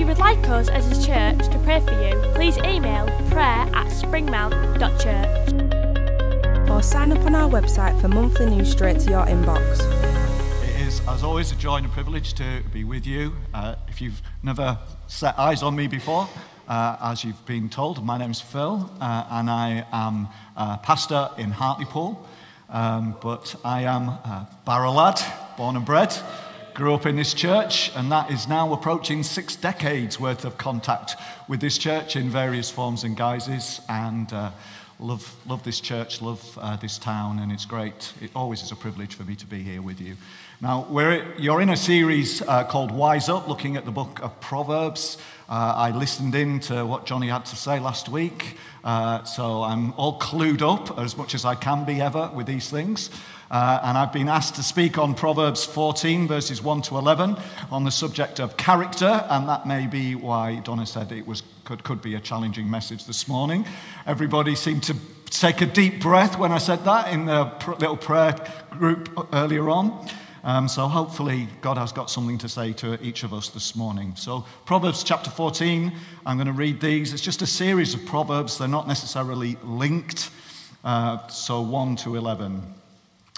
If you would like us as a church to pray for you, please email prayer at springmount.church. or sign up on our website for monthly news straight to your inbox. It is, as always, a joy and a privilege to be with you. Uh, if you've never set eyes on me before, uh, as you've been told, my name's Phil, uh, and I am a pastor in Hartlepool. Um, but I am a Barrow lad, born and bred, grew up in this church, and that is now approaching six decades worth of contact with this church in various forms and guises. And uh, love, love this church, love uh, this town, and it's great. It always is a privilege for me to be here with you. Now, you're in a series uh, called Wise Up, looking at the book of Proverbs. Uh, I listened in to what Johnny had to say last week, uh, so I'm all clued up as much as I can be ever with these things. Uh, and I've been asked to speak on Proverbs 14, verses 1 to 11, on the subject of character, and that may be why Donna said it was, could, could be a challenging message this morning. Everybody seemed to take a deep breath when I said that in the pr- little prayer group earlier on. Um, so hopefully, God has got something to say to each of us this morning. So, Proverbs chapter 14, I'm going to read these. It's just a series of Proverbs, they're not necessarily linked. Uh, so, 1 to 11.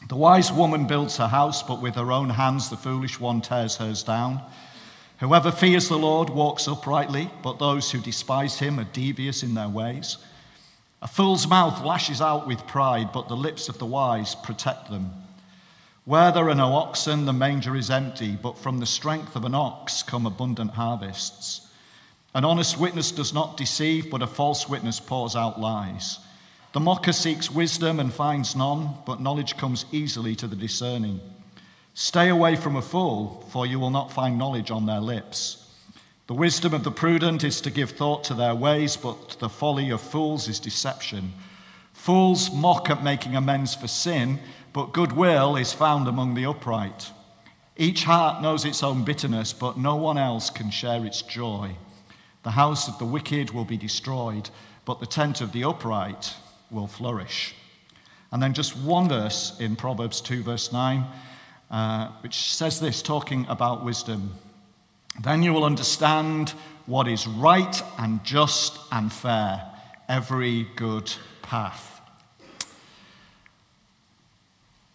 The wise woman builds her house, but with her own hands the foolish one tears hers down. Whoever fears the Lord walks uprightly, but those who despise him are devious in their ways. A fool's mouth lashes out with pride, but the lips of the wise protect them. Where there are no oxen, the manger is empty, but from the strength of an ox come abundant harvests. An honest witness does not deceive, but a false witness pours out lies. The mocker seeks wisdom and finds none, but knowledge comes easily to the discerning. Stay away from a fool, for you will not find knowledge on their lips. The wisdom of the prudent is to give thought to their ways, but the folly of fools is deception. Fools mock at making amends for sin, but goodwill is found among the upright. Each heart knows its own bitterness, but no one else can share its joy. The house of the wicked will be destroyed, but the tent of the upright will flourish. And then just one verse in Proverbs 2, verse 9, uh, which says this, talking about wisdom. Then you will understand what is right and just and fair, every good path.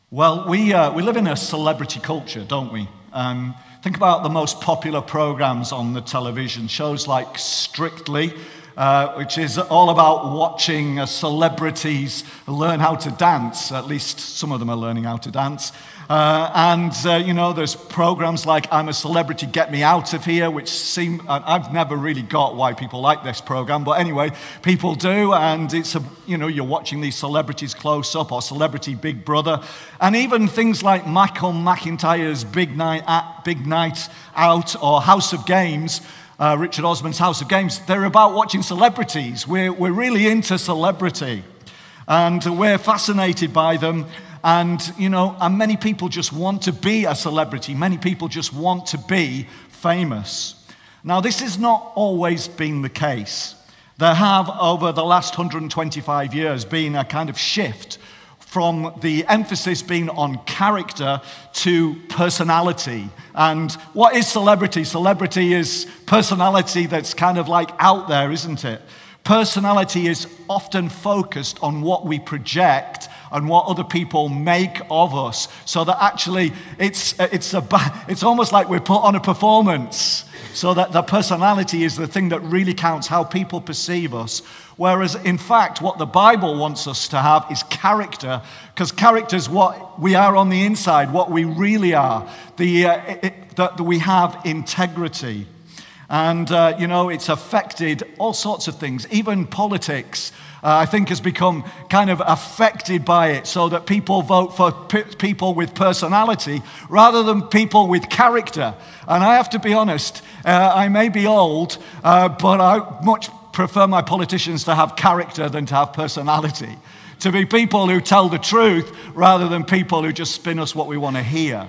Well, we, uh, we live in a celebrity culture, don't we? Um, think about the most popular programs on the television, shows like Strictly, uh, which is all about watching celebrities learn how to dance. At least some of them are learning how to dance. Uh, and, uh, you know, there's programs like I'm a Celebrity, Get Me Out of Here, which seem, I've never really got why people like this program, but anyway, people do. And it's, a, you know, you're watching these celebrities close up or Celebrity Big Brother. And even things like Michael McIntyre's Big Night, Big Night Out or House of Games. Uh, Richard Osman's House of Games, they're about watching celebrities. We're, we're really into celebrity and we're fascinated by them. And, you know, and many people just want to be a celebrity. Many people just want to be famous. Now, this has not always been the case. There have, over the last 125 years, been a kind of shift from the emphasis being on character to personality. And what is celebrity? Celebrity is personality that's kind of like out there, isn't it? Personality is often focused on what we project and what other people make of us. So that actually it's, it's, a, it's almost like we're put on a performance. So that the personality is the thing that really counts, how people perceive us. Whereas, in fact, what the Bible wants us to have is character, because character is what we are on the inside, what we really are. The, uh, that we have integrity. And, uh, you know, it's affected all sorts of things, even politics. Uh, I think has become kind of affected by it so that people vote for p- people with personality rather than people with character. And I have to be honest, uh, I may be old, uh, but I much prefer my politicians to have character than to have personality, to be people who tell the truth rather than people who just spin us what we want to hear.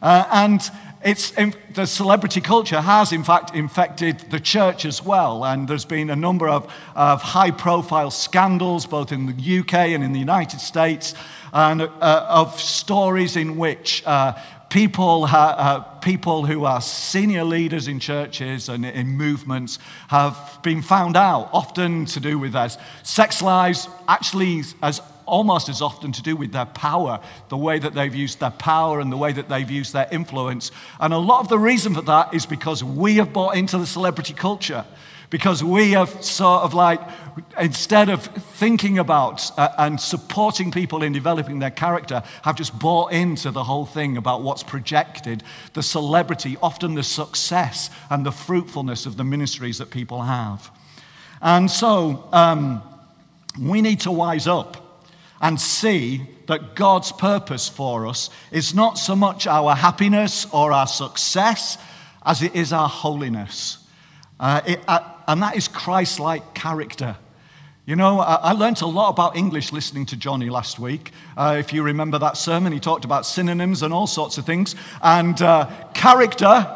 Uh, and it's, the celebrity culture has, in fact, infected the church as well. And there's been a number of, of high profile scandals, both in the UK and in the United States, and uh, of stories in which uh, people, uh, people who are senior leaders in churches and in movements have been found out, often to do with their sex lives, actually as almost as often to do with their power, the way that they've used their power and the way that they've used their influence. And a lot of the reason for that is because we have bought into the celebrity culture. Because we have sort of like, instead of thinking about uh, and supporting people in developing their character, have just bought into the whole thing about what's projected, the celebrity, often the success and the fruitfulness of the ministries that people have. And so um, we need to wise up and see that God's purpose for us is not so much our happiness or our success as it is our holiness. Uh, it, uh, and that is Christ like character. You know, I, learned a lot about English listening to Johnny last week. Uh, if you remember that sermon, he talked about synonyms and all sorts of things. And uh, character,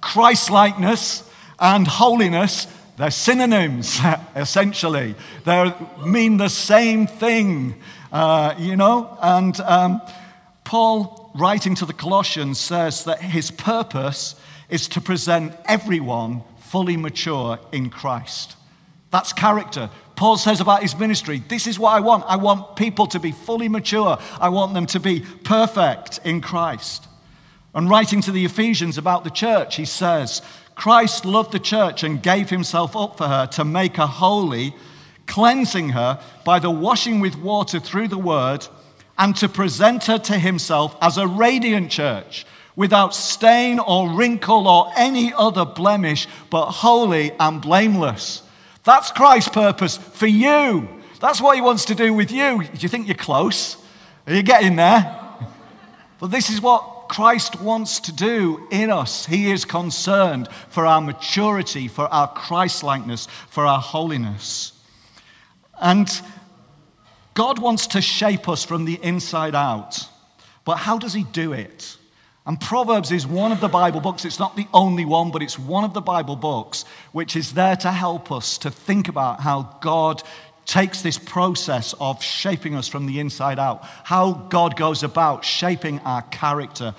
Christ likeness, and holiness they're synonyms, essentially. They mean the same thing, uh, you know? And um, Paul, writing to the Colossians, says that his purpose is to present everyone fully mature in Christ. That's character. Paul says about his ministry this is what I want. I want people to be fully mature, I want them to be perfect in Christ. And writing to the Ephesians about the church, he says, Christ loved the church and gave himself up for her to make her holy, cleansing her by the washing with water through the word, and to present her to himself as a radiant church, without stain or wrinkle or any other blemish, but holy and blameless. That's Christ's purpose for you. That's what he wants to do with you. Do you think you're close? Are you getting there? But this is what Christ wants to do in us. He is concerned for our maturity, for our Christlikeness, for our holiness. And God wants to shape us from the inside out. But how does He do it? And Proverbs is one of the Bible books. It's not the only one, but it's one of the Bible books which is there to help us to think about how God takes this process of shaping us from the inside out, how God goes about shaping our character.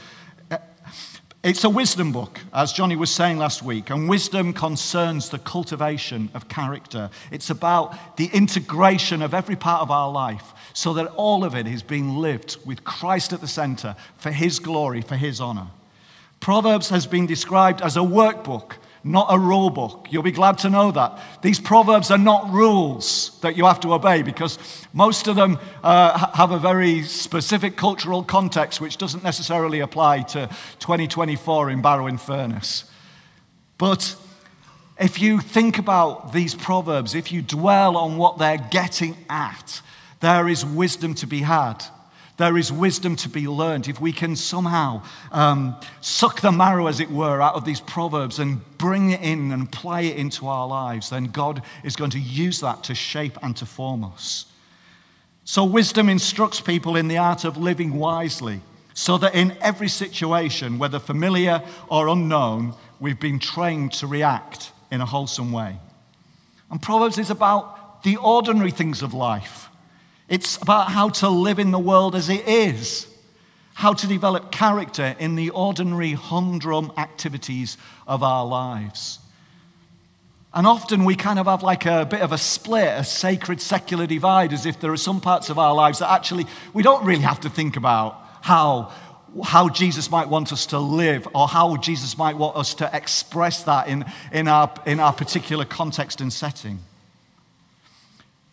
It's a wisdom book, as Johnny was saying last week, and wisdom concerns the cultivation of character. It's about the integration of every part of our life so that all of it is being lived with Christ at the center for His glory, for His honor. Proverbs has been described as a workbook not a rule book. You'll be glad to know that. These proverbs are not rules that you have to obey because most of them uh, have a very specific cultural context which doesn't necessarily apply to 2024 in Barrow in Furness. But if you think about these proverbs, if you dwell on what they're getting at, there is wisdom to be had. There is wisdom to be learned. If we can somehow um, suck the marrow, as it were, out of these proverbs and bring it in and apply it into our lives, then God is going to use that to shape and to form us. So, wisdom instructs people in the art of living wisely, so that in every situation, whether familiar or unknown, we've been trained to react in a wholesome way. And Proverbs is about the ordinary things of life it's about how to live in the world as it is, how to develop character in the ordinary humdrum activities of our lives. And often we kind of have like a bit of a split, a sacred secular divide, as if there are some parts of our lives that actually we don't really have to think about how, how Jesus might want us to live or how Jesus might want us to express that in, in, our, in our particular context and setting.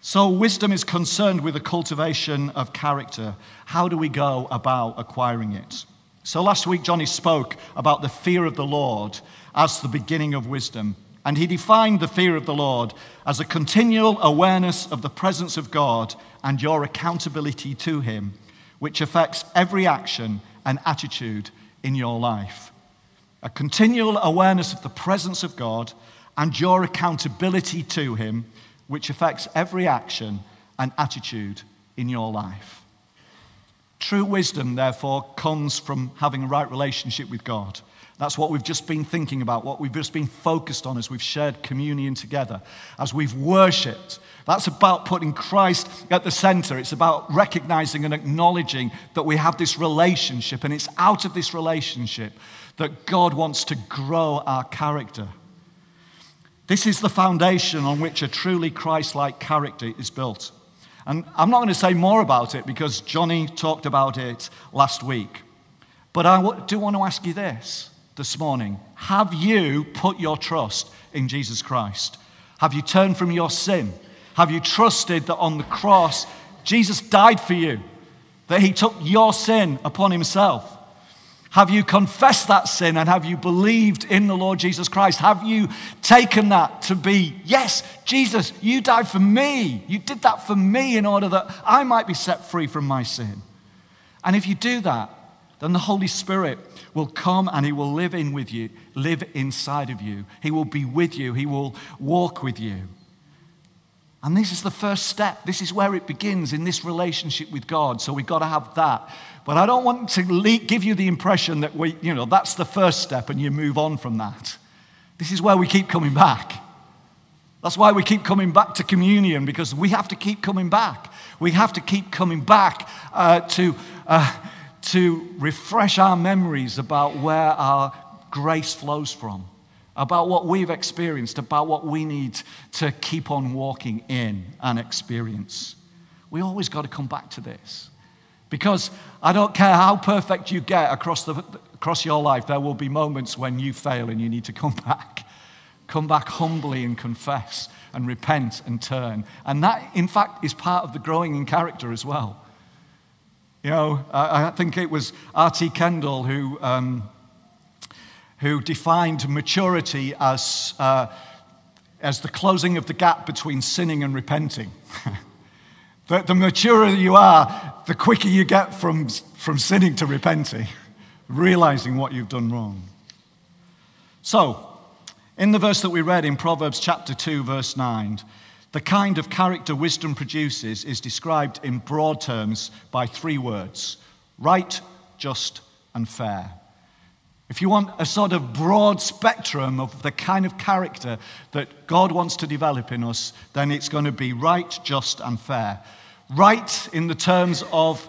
So, wisdom is concerned with the cultivation of character. How do we go about acquiring it? So, last week, Johnny spoke about the fear of the Lord as the beginning of wisdom. And he defined the fear of the Lord as a continual awareness of the presence of God and your accountability to Him, which affects every action and attitude in your life. A continual awareness of the presence of God and your accountability to Him, which affects every action and attitude in your life. True wisdom, therefore, comes from having a right relationship with God. That's what we've just been thinking about, what we've just been focused on as we've shared communion together, as we've worshipped. That's about putting Christ at the center. It's about recognizing and acknowledging that we have this relationship, and it's out of this relationship that God wants to grow our character. This is the foundation on which a truly Christ like character is built. And I'm not going to say more about it because Johnny talked about it last week. But I do want to ask you this this morning Have you put your trust in Jesus Christ? Have you turned from your sin? Have you trusted that on the cross, Jesus died for you? That he took your sin upon himself? Have you confessed that sin and have you believed in the Lord Jesus Christ? Have you taken that to be, yes, Jesus, you died for me. You did that for me in order that I might be set free from my sin. And if you do that, then the Holy Spirit will come and he will live in with you, live inside of you. He will be with you, he will walk with you. And this is the first step. This is where it begins in this relationship with God. So we've got to have that. But I don't want to give you the impression that we, you know, that's the first step and you move on from that. This is where we keep coming back. That's why we keep coming back to communion because we have to keep coming back. We have to keep coming back uh, to, uh, to refresh our memories about where our grace flows from about what we've experienced, about what we need to keep on walking in and experience. We always got to come back to this. Because I don't care how perfect you get across, the, across your life, there will be moments when you fail and you need to come back. Come back humbly and confess and repent and turn. And that, in fact, is part of the growing in character as well. You know, I, I think it was R.T. Kendall who. Um, who defined maturity as, uh, as the closing of the gap between sinning and repenting. the, the maturer you are, the quicker you get from, from sinning to repenting, realizing what you've done wrong. So, in the verse that we read in Proverbs chapter 2, verse 9, the kind of character wisdom produces is described in broad terms by three words right, just, and fair. If you want a sort of broad spectrum of the kind of character that God wants to develop in us, then it's going to be right, just, and fair. Right in the terms of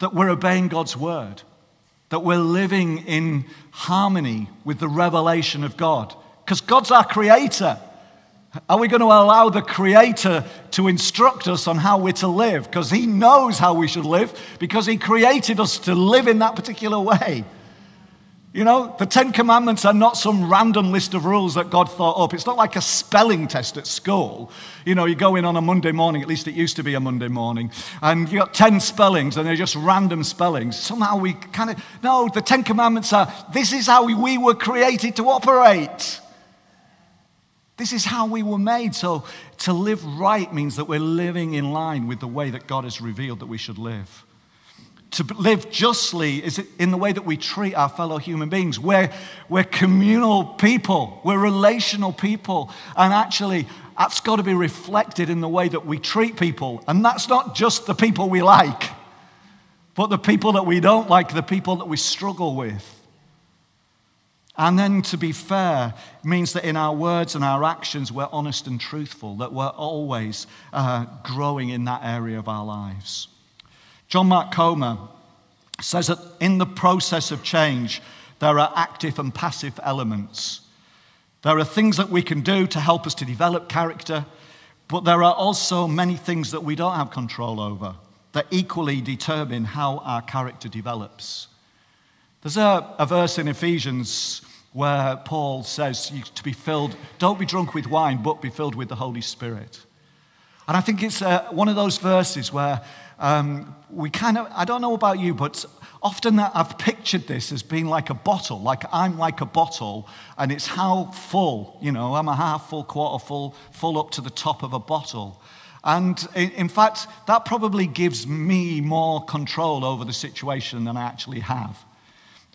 that we're obeying God's word, that we're living in harmony with the revelation of God, because God's our creator. Are we going to allow the Creator to instruct us on how we're to live? Because He knows how we should live, because He created us to live in that particular way. You know, the Ten Commandments are not some random list of rules that God thought up. It's not like a spelling test at school. You know, you go in on a Monday morning, at least it used to be a Monday morning, and you got 10 spellings and they're just random spellings. Somehow we kind of, no, the Ten Commandments are this is how we, we were created to operate. This is how we were made. So to live right means that we're living in line with the way that God has revealed that we should live. To live justly is in the way that we treat our fellow human beings. We're, we're communal people, we're relational people. And actually, that's got to be reflected in the way that we treat people. And that's not just the people we like, but the people that we don't like, the people that we struggle with. And then to be fair means that in our words and our actions, we're honest and truthful, that we're always uh, growing in that area of our lives. John Mark Comer says that in the process of change, there are active and passive elements. There are things that we can do to help us to develop character, but there are also many things that we don't have control over that equally determine how our character develops. There's a, a verse in Ephesians where Paul says to be filled, don't be drunk with wine, but be filled with the Holy Spirit. And I think it's uh, one of those verses where um, we kind of, I don't know about you, but often I've pictured this as being like a bottle, like I'm like a bottle, and it's how full, you know, I'm a half full, quarter full, full up to the top of a bottle. And in fact, that probably gives me more control over the situation than I actually have.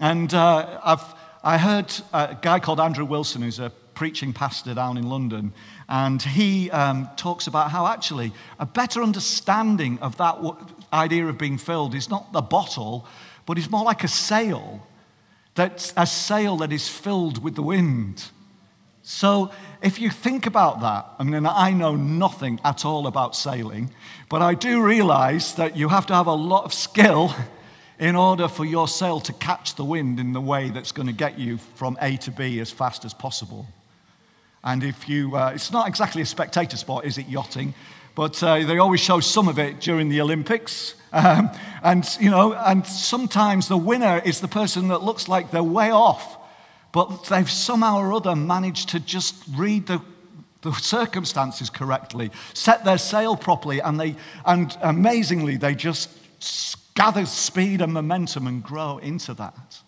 And uh, I've, I heard a guy called Andrew Wilson, who's a preaching pastor down in London, and he um, talks about how actually a better understanding of that idea of being filled is not the bottle, but it's more like a sail. That's a sail that is filled with the wind. So, if you think about that, I mean, I know nothing at all about sailing, but I do realize that you have to have a lot of skill in order for your sail to catch the wind in the way that's going to get you from A to B as fast as possible. And if you, uh, it's not exactly a spectator sport, is it, yachting? But uh, they always show some of it during the Olympics. Um, and, you know, and sometimes the winner is the person that looks like they're way off but they've somehow or other managed to just read the, the circumstances correctly, set their sail properly, and, they, and amazingly, they just gather speed and momentum and grow into that.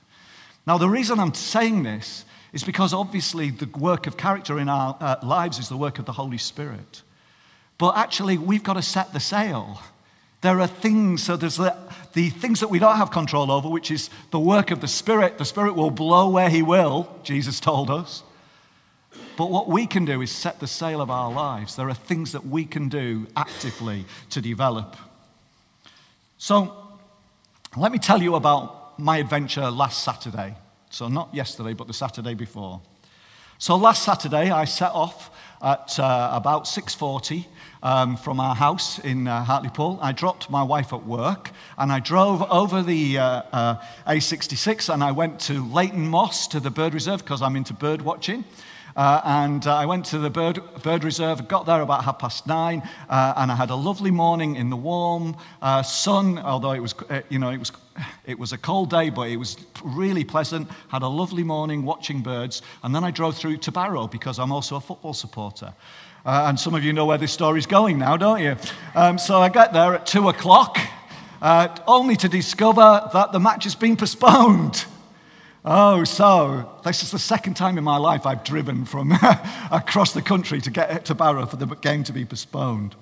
Now, the reason I'm saying this is because obviously the work of character in our uh, lives is the work of the Holy Spirit. But actually, we've got to set the sail. There are things, so there's the, the things that we don't have control over, which is the work of the Spirit. The Spirit will blow where He will, Jesus told us. But what we can do is set the sail of our lives. There are things that we can do actively to develop. So, let me tell you about my adventure last Saturday. So, not yesterday, but the Saturday before. So, last Saturday, I set off at uh, about 6:40 um, from our house in uh, Hartlepool. I dropped my wife at work and I drove over the uh, uh, A66 and I went to Leighton Moss to the bird reserve because I'm into bird watching. Uh, and uh, I went to the bird, bird reserve, got there about half past nine, uh, and I had a lovely morning in the warm uh, sun, although it was, uh, you know, it was, it was a cold day, but it was really pleasant. Had a lovely morning watching birds, and then I drove through to Barrow because I'm also a football supporter. Uh, and some of you know where this story's going now, don't you? Um, so I get there at two o'clock, only to discover that the match has been postponed. Oh, so this is the second time in my life I've driven from across the country to get to Barrow for the game to be postponed.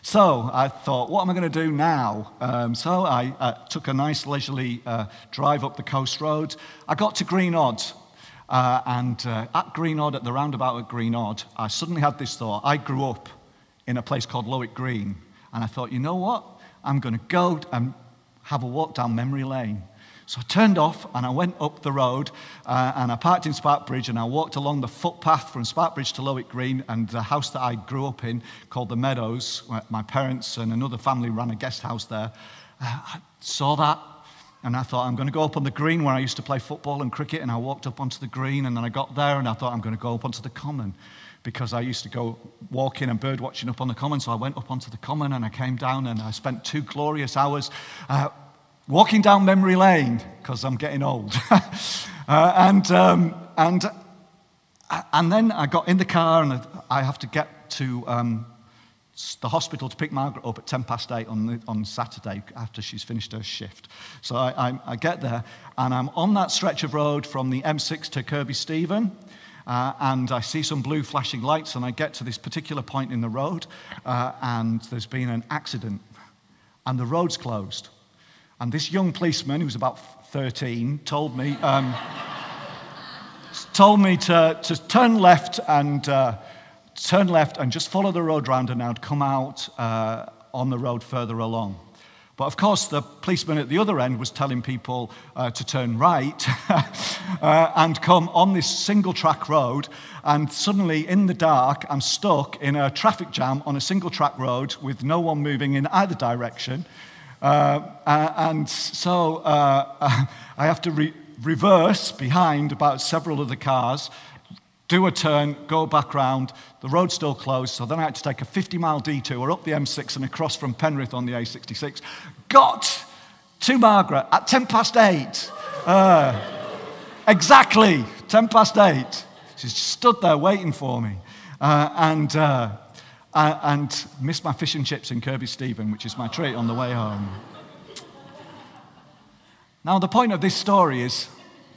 So I thought, what am I going to do now? Um, so I uh, took a nice leisurely uh, drive up the coast road. I got to Greenodd, uh, and uh, at Greenodd, at the roundabout at Greenodd, I suddenly had this thought. I grew up in a place called Lowick Green, and I thought, you know what? I'm going to go and have a walk down memory lane. So I turned off and I went up the road uh, and I parked in Sparkbridge and I walked along the footpath from Sparkbridge to Lowick Green and the house that I grew up in called the Meadows. My parents and another family ran a guest house there. Uh, I saw that and I thought, I'm going to go up on the green where I used to play football and cricket. And I walked up onto the green. And then I got there and I thought, I'm going to go up onto the common because I used to go walking and bird watching up on the common. So I went up onto the common and I came down and I spent two glorious hours uh, walking down memory lane because I'm getting old. uh, and, um, and, uh, and then I got in the car and I have to get to um, the hospital to pick Margaret up at 10 past 8 on, the, on Saturday after she's finished her shift. So I, I, I, get there and I'm on that stretch of road from the M6 to Kirkby Stephen. Uh, and I see some blue flashing lights, and I get to this particular point in the road, uh, and there's been an accident, and the road's closed. And this young policeman, who was about 13, told me, um, told me to, to turn left and uh, turn left and just follow the road round and I'd come out uh, on the road further along. But of course, the policeman at the other end was telling people uh, to turn right uh, and come on this single track road. And suddenly, in the dark, I'm stuck in a traffic jam on a single track road with no one moving in either direction. Uh, and so uh, I have to re- reverse behind about several of the cars do a turn, go back round. The road's still closed, so then I had to take a 50 mile detour up the M6 and across from Penrith on the A66. Got to Margaret at 10 past 8. Uh, exactly, 10 past 8. She stood there waiting for me. Uh, and, uh, Uh, and missed my fish and chips in Kirkby Stephen, which is my treat on the way home. Now, the point of this story is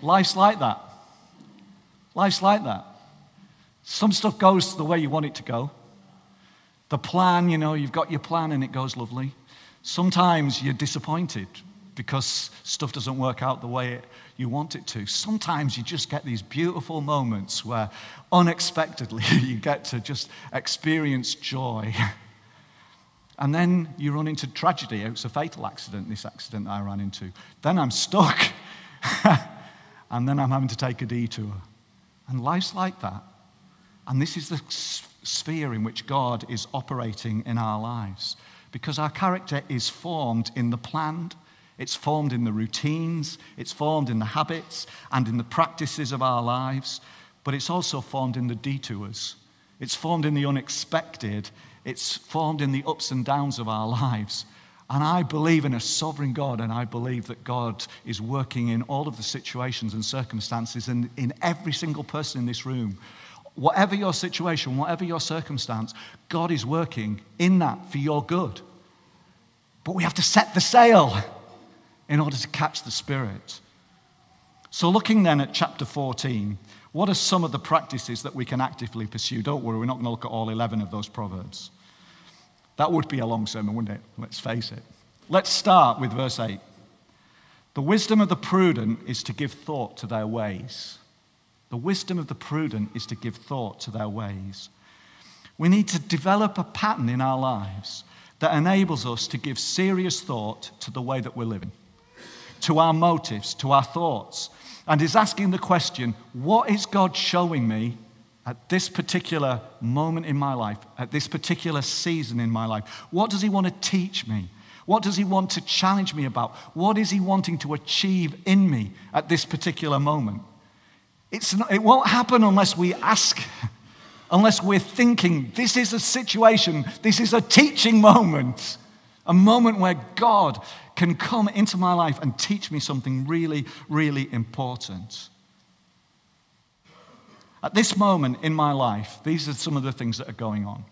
life's like that. Life's like that. Some stuff goes the way you want it to go. The plan, you know, you've got your plan and it goes lovely. Sometimes you're disappointed because stuff doesn't work out the way you want it to. Sometimes you just get these beautiful moments where unexpectedly you get to just experience joy. And then you run into tragedy. It was a fatal accident, this accident I ran into. Then I'm stuck. and then I'm having to take a detour. And life's like that. And this is the sphere in which God is operating in our lives. Because our character is formed in the planned, it's formed in the routines, it's formed in the habits and in the practices of our lives, but it's also formed in the detours. It's formed in the unexpected, it's formed in the ups and downs of our lives. And I believe in a sovereign God, and I believe that God is working in all of the situations and circumstances and in every single person in this room. Whatever your situation, whatever your circumstance, God is working in that for your good. But we have to set the sail in order to catch the Spirit. So, looking then at chapter 14, what are some of the practices that we can actively pursue? Don't worry, we're not going to look at all 11 of those proverbs. That would be a long sermon, wouldn't it? Let's face it. Let's start with verse 8. The wisdom of the prudent is to give thought to their ways. The wisdom of the prudent is to give thought to their ways. We need to develop a pattern in our lives that enables us to give serious thought to the way that we're living, to our motives, to our thoughts, and is asking the question what is God showing me at this particular moment in my life, at this particular season in my life? What does He want to teach me? What does He want to challenge me about? What is He wanting to achieve in me at this particular moment? Not, it won't happen unless we ask, unless we're thinking, this is a situation, this is a teaching moment, a moment where God can come into my life and teach me something really, really important. At this moment in my life, these are some of the things that are going on.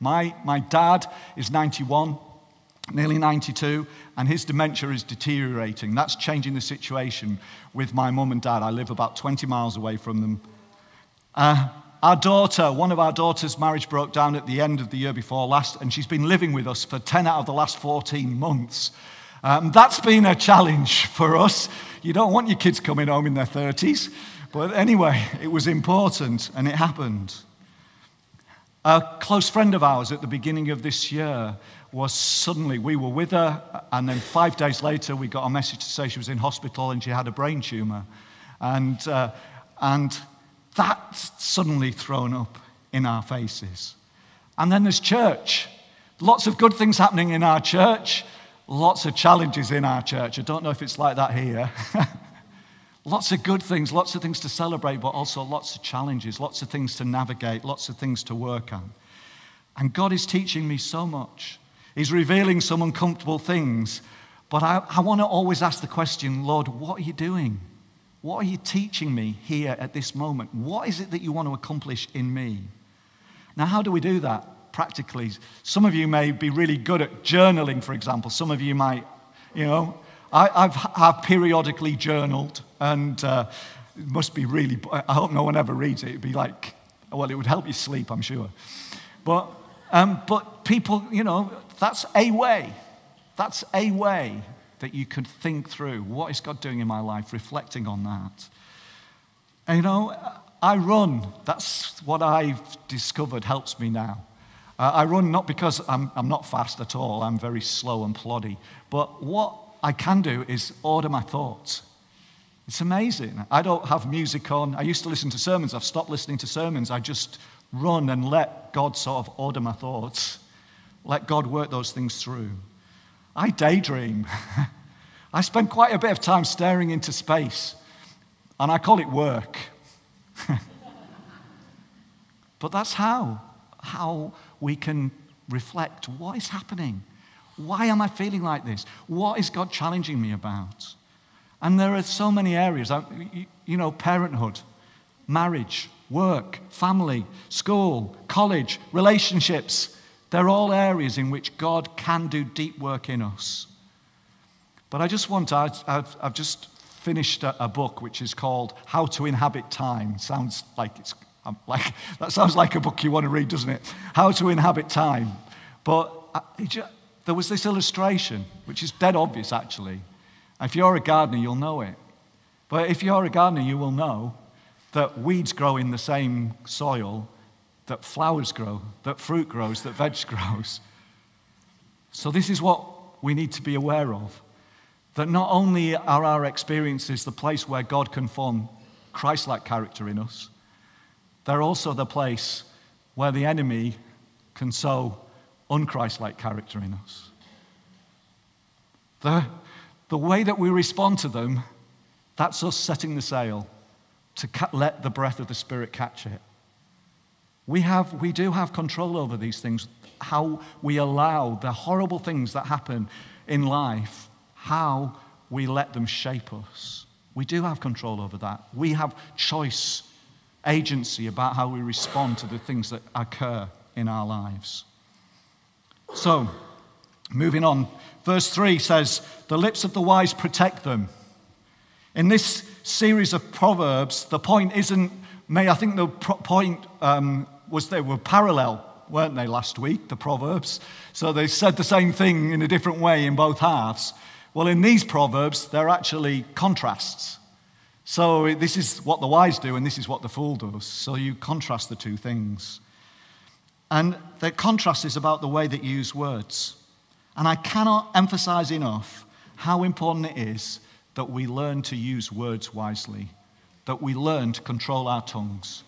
My, my dad is 91, nearly 92, and his dementia is deteriorating. That's changing the situation with my mum and dad. I live about 20 miles away from them. Uh, our daughter, one of our daughters' marriage broke down at the end of the year before last, and she's been living with us for 10 out of the last 14 months. Um, that's been a challenge for us. You don't want your kids coming home in their 30s. But anyway, it was important and it happened. A close friend of ours at the beginning of this year was suddenly, we were with her, and then five days later, we got a message to say she was in hospital and she had a brain tumor. And, uh, and that's suddenly thrown up in our faces. And then there's church. Lots of good things happening in our church, lots of challenges in our church. I don't know if it's like that here. Lots of good things, lots of things to celebrate, but also lots of challenges, lots of things to navigate, lots of things to work on. And God is teaching me so much. He's revealing some uncomfortable things. But I, I want to always ask the question Lord, what are you doing? What are you teaching me here at this moment? What is it that you want to accomplish in me? Now, how do we do that practically? Some of you may be really good at journaling, for example. Some of you might, you know, I, have I've periodically journaled, and uh, it must be really, I hope no one ever reads it. It'd be like, well, it would help you sleep, I'm sure. But, um, but people, you know, that's a way. That's a way that you could think through what is God doing in my life, reflecting on that. And you know, I run. That's what I've discovered helps me now. Uh, I run not because I'm, I'm not fast at all, I'm very slow and ploddy. But what I can do is order my thoughts. It's amazing. I don't have music on. I used to listen to sermons. I've stopped listening to sermons. I just run and let God sort of order my thoughts, let God work those things through. I daydream. I spend quite a bit of time staring into space, and I call it work. but that's how, how we can reflect what is happening why am I feeling like this? What is God challenging me about? And there are so many areas, uh, you know, parenthood, marriage, work, family, school, college, relationships. They're all areas in which God can do deep work in us. But I just want to, I've, I've just finished a, book which is called How to Inhabit Time. Sounds like it's um, like, that sounds like a book you want to read, doesn't it? How to Inhabit Time. But uh, it just, there was this illustration, which is dead obvious actually, If you're a gardener, you'll know it. But if you're a gardener, you will know that weeds grow in the same soil that flowers grow, that fruit grows, that veg grows. So, this is what we need to be aware of that not only are our experiences the place where God can form Christ like character in us, they're also the place where the enemy can sow unchrist like character in us. The, the way that we respond to them, that's us setting the sail to ca- let the breath of the Spirit catch it. We, have, we do have control over these things, how we allow the horrible things that happen in life, how we let them shape us. We do have control over that. We have choice, agency about how we respond to the things that occur in our lives. So, moving on, verse 3 says, The lips of the wise protect them. In this series of Proverbs, the point isn't, may I think the point um, was they were parallel, weren't they, last week, the Proverbs? So they said the same thing in a different way in both halves. Well, in these Proverbs, they're actually contrasts. So this is what the wise do, and this is what the fool does. So you contrast the two things. And the contrast is about the way that you use words. And I cannot emphasize enough how important it is that we learn to use words wisely, that we learn to control our tongues.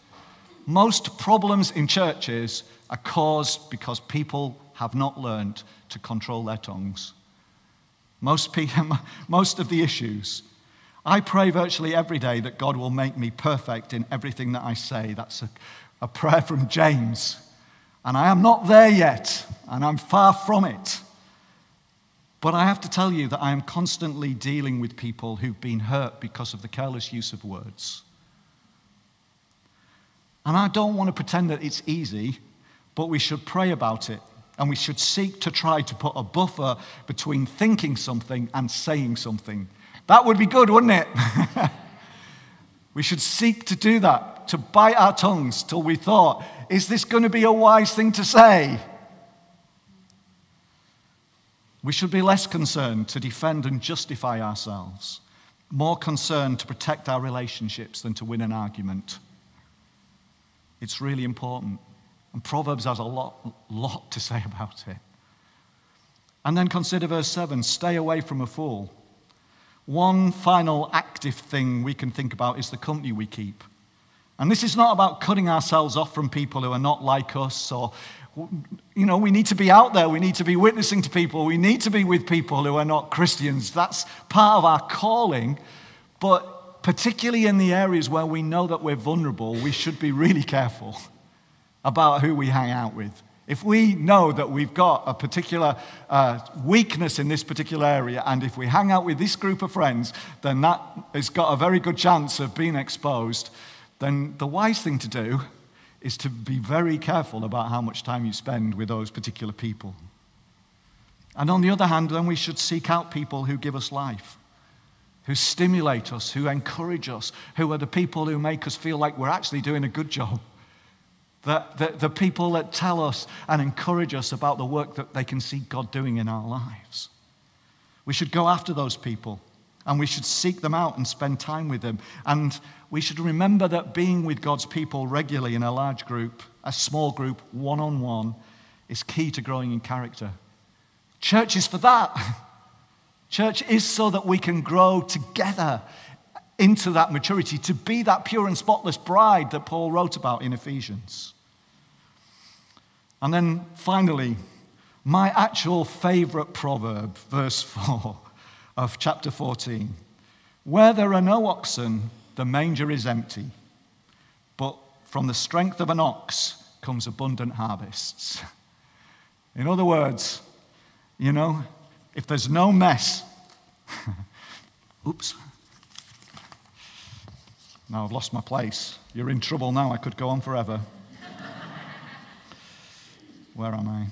Most problems in churches are caused because people have not learned to control their tongues. Most, people, most of the issues. I pray virtually every day that God will make me perfect in everything that I say. That's a, a prayer from James. And I am not there yet, and I'm far from it. But I have to tell you that I am constantly dealing with people who've been hurt because of the careless use of words. And I don't want to pretend that it's easy, but we should pray about it. And we should seek to try to put a buffer between thinking something and saying something. That would be good, wouldn't it? we should seek to do that, to bite our tongues till we thought, is this going to be a wise thing to say? We should be less concerned to defend and justify ourselves, more concerned to protect our relationships than to win an argument. It's really important. And Proverbs has a lot, lot to say about it. And then consider verse 7 stay away from a fool. One final active thing we can think about is the company we keep. And this is not about cutting ourselves off from people who are not like us or, you know, we need to be out there. We need to be witnessing to people. We need to be with people who are not Christians. That's part of our calling. But particularly in the areas where we know that we're vulnerable, we should be really careful about who we hang out with. If we know that we've got a particular uh, weakness in this particular area, and if we hang out with this group of friends, then that has got a very good chance of being exposed then the wise thing to do is to be very careful about how much time you spend with those particular people. And on the other hand, then we should seek out people who give us life, who stimulate us, who encourage us, who are the people who make us feel like we're actually doing a good job. The, the, the people that tell us and encourage us about the work that they can see God doing in our lives. We should go after those people and we should seek them out and spend time with them. And we should remember that being with God's people regularly in a large group, a small group, one on one, is key to growing in character. Church is for that. Church is so that we can grow together into that maturity, to be that pure and spotless bride that Paul wrote about in Ephesians. And then finally, my actual favorite proverb, verse 4 of chapter 14. Where there are no oxen, the manger is empty, but from the strength of an ox comes abundant harvests. In other words, you know, if there's no mess, oops, now I've lost my place. You're in trouble now. I could go on forever. Where am I?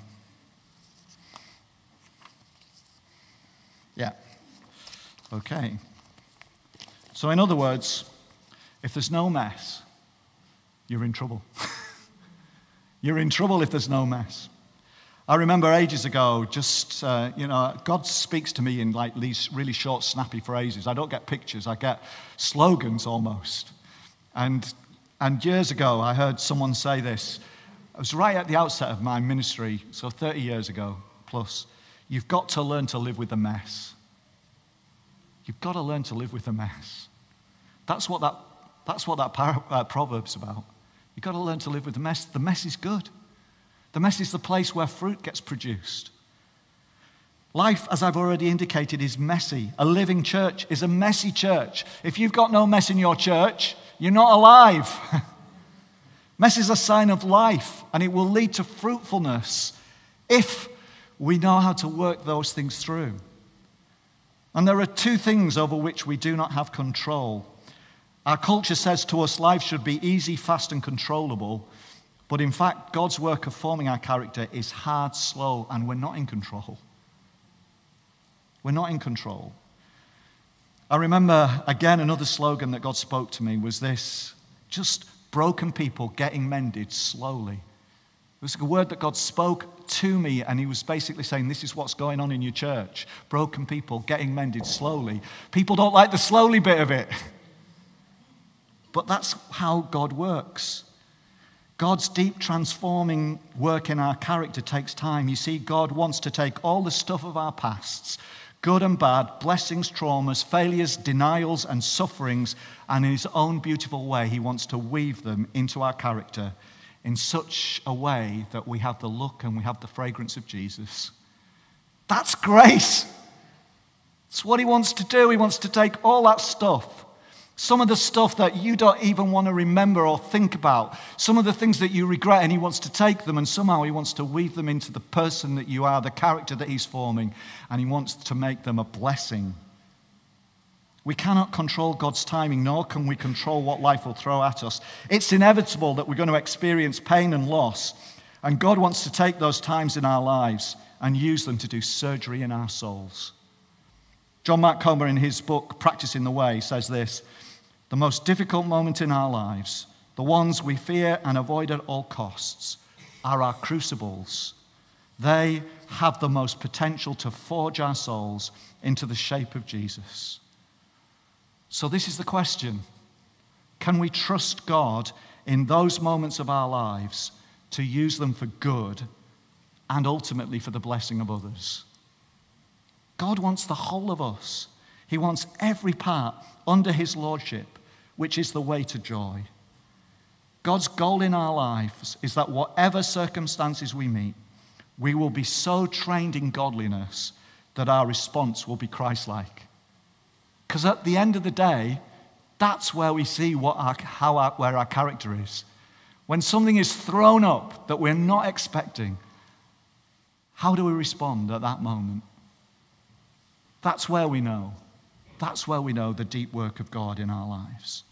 Yeah. Okay. So, in other words, if there's no mess, you're in trouble. you're in trouble if there's no mess. I remember ages ago, just, uh, you know, God speaks to me in like these really short, snappy phrases. I don't get pictures, I get slogans almost. And, and years ago, I heard someone say this. It was right at the outset of my ministry, so 30 years ago plus. You've got to learn to live with the mess. You've got to learn to live with the mess. That's what that, that's what that par- uh, proverb's about. You've got to learn to live with the mess. The mess is good. The mess is the place where fruit gets produced. Life, as I've already indicated, is messy. A living church is a messy church. If you've got no mess in your church, you're not alive. mess is a sign of life, and it will lead to fruitfulness if we know how to work those things through. And there are two things over which we do not have control. Our culture says to us life should be easy, fast, and controllable. But in fact, God's work of forming our character is hard, slow, and we're not in control. We're not in control. I remember, again, another slogan that God spoke to me was this just broken people getting mended slowly. It was a word that God spoke to me, and He was basically saying, This is what's going on in your church. Broken people getting mended slowly. People don't like the slowly bit of it. But that's how God works. God's deep transforming work in our character takes time. You see, God wants to take all the stuff of our pasts, good and bad, blessings, traumas, failures, denials, and sufferings, and in His own beautiful way, He wants to weave them into our character in such a way that we have the look and we have the fragrance of Jesus. That's grace. That's what He wants to do. He wants to take all that stuff some of the stuff that you don't even want to remember or think about. Some of the things that you regret, and He wants to take them and somehow He wants to weave them into the person that you are, the character that He's forming, and He wants to make them a blessing. We cannot control God's timing, nor can we control what life will throw at us. It's inevitable that we're going to experience pain and loss, and God wants to take those times in our lives and use them to do surgery in our souls. John Mark Comer, in his book Practicing the Way, says this the most difficult moment in our lives, the ones we fear and avoid at all costs, are our crucibles. They have the most potential to forge our souls into the shape of Jesus. So, this is the question Can we trust God in those moments of our lives to use them for good and ultimately for the blessing of others? God wants the whole of us, He wants every part under His lordship which is the way to joy. God's goal in our lives is that whatever circumstances we meet, we will be so trained in godliness that our response will be Christ like. Because at the end of the day, that's where we see what our, how our, where our character is. When something is thrown up that we're not expecting, how do we respond at that moment? That's where we know. That's where we know the deep work of God in our lives.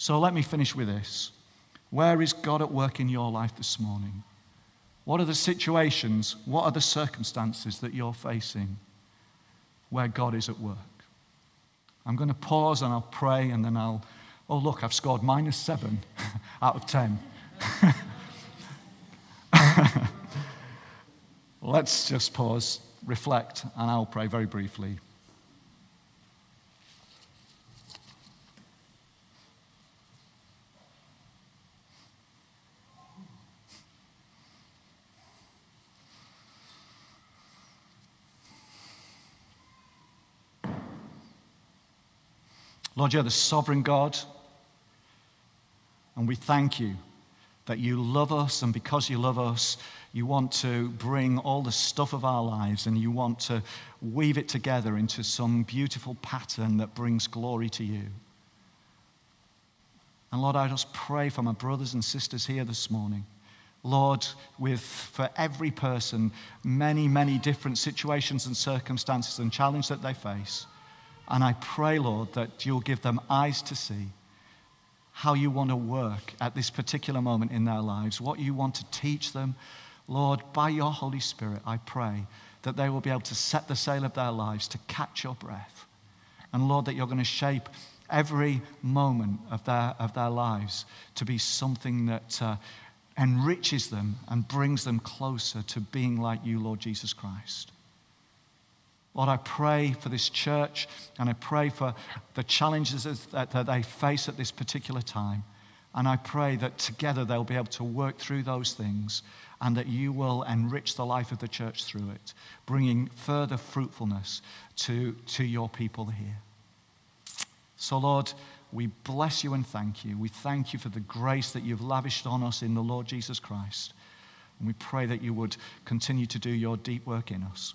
So let me finish with this. Where is God at work in your life this morning? What are the situations, what are the circumstances that you're facing where God is at work? I'm going to pause and I'll pray and then I'll, oh, look, I've scored minus seven out of ten. Let's just pause, reflect, and I'll pray very briefly. Lord, you're the sovereign God. And we thank you that you love us, and because you love us, you want to bring all the stuff of our lives and you want to weave it together into some beautiful pattern that brings glory to you. And Lord, I just pray for my brothers and sisters here this morning. Lord, with for every person, many, many different situations and circumstances and challenges that they face. And I pray, Lord, that you'll give them eyes to see how you want to work at this particular moment in their lives, what you want to teach them. Lord, by your Holy Spirit, I pray that they will be able to set the sail of their lives to catch your breath. And Lord, that you're going to shape every moment of their, of their lives to be something that uh, enriches them and brings them closer to being like you, Lord Jesus Christ. Lord, I pray for this church and I pray for the challenges that, that they face at this particular time. And I pray that together they'll be able to work through those things and that you will enrich the life of the church through it, bringing further fruitfulness to, to your people here. So, Lord, we bless you and thank you. We thank you for the grace that you've lavished on us in the Lord Jesus Christ. And we pray that you would continue to do your deep work in us.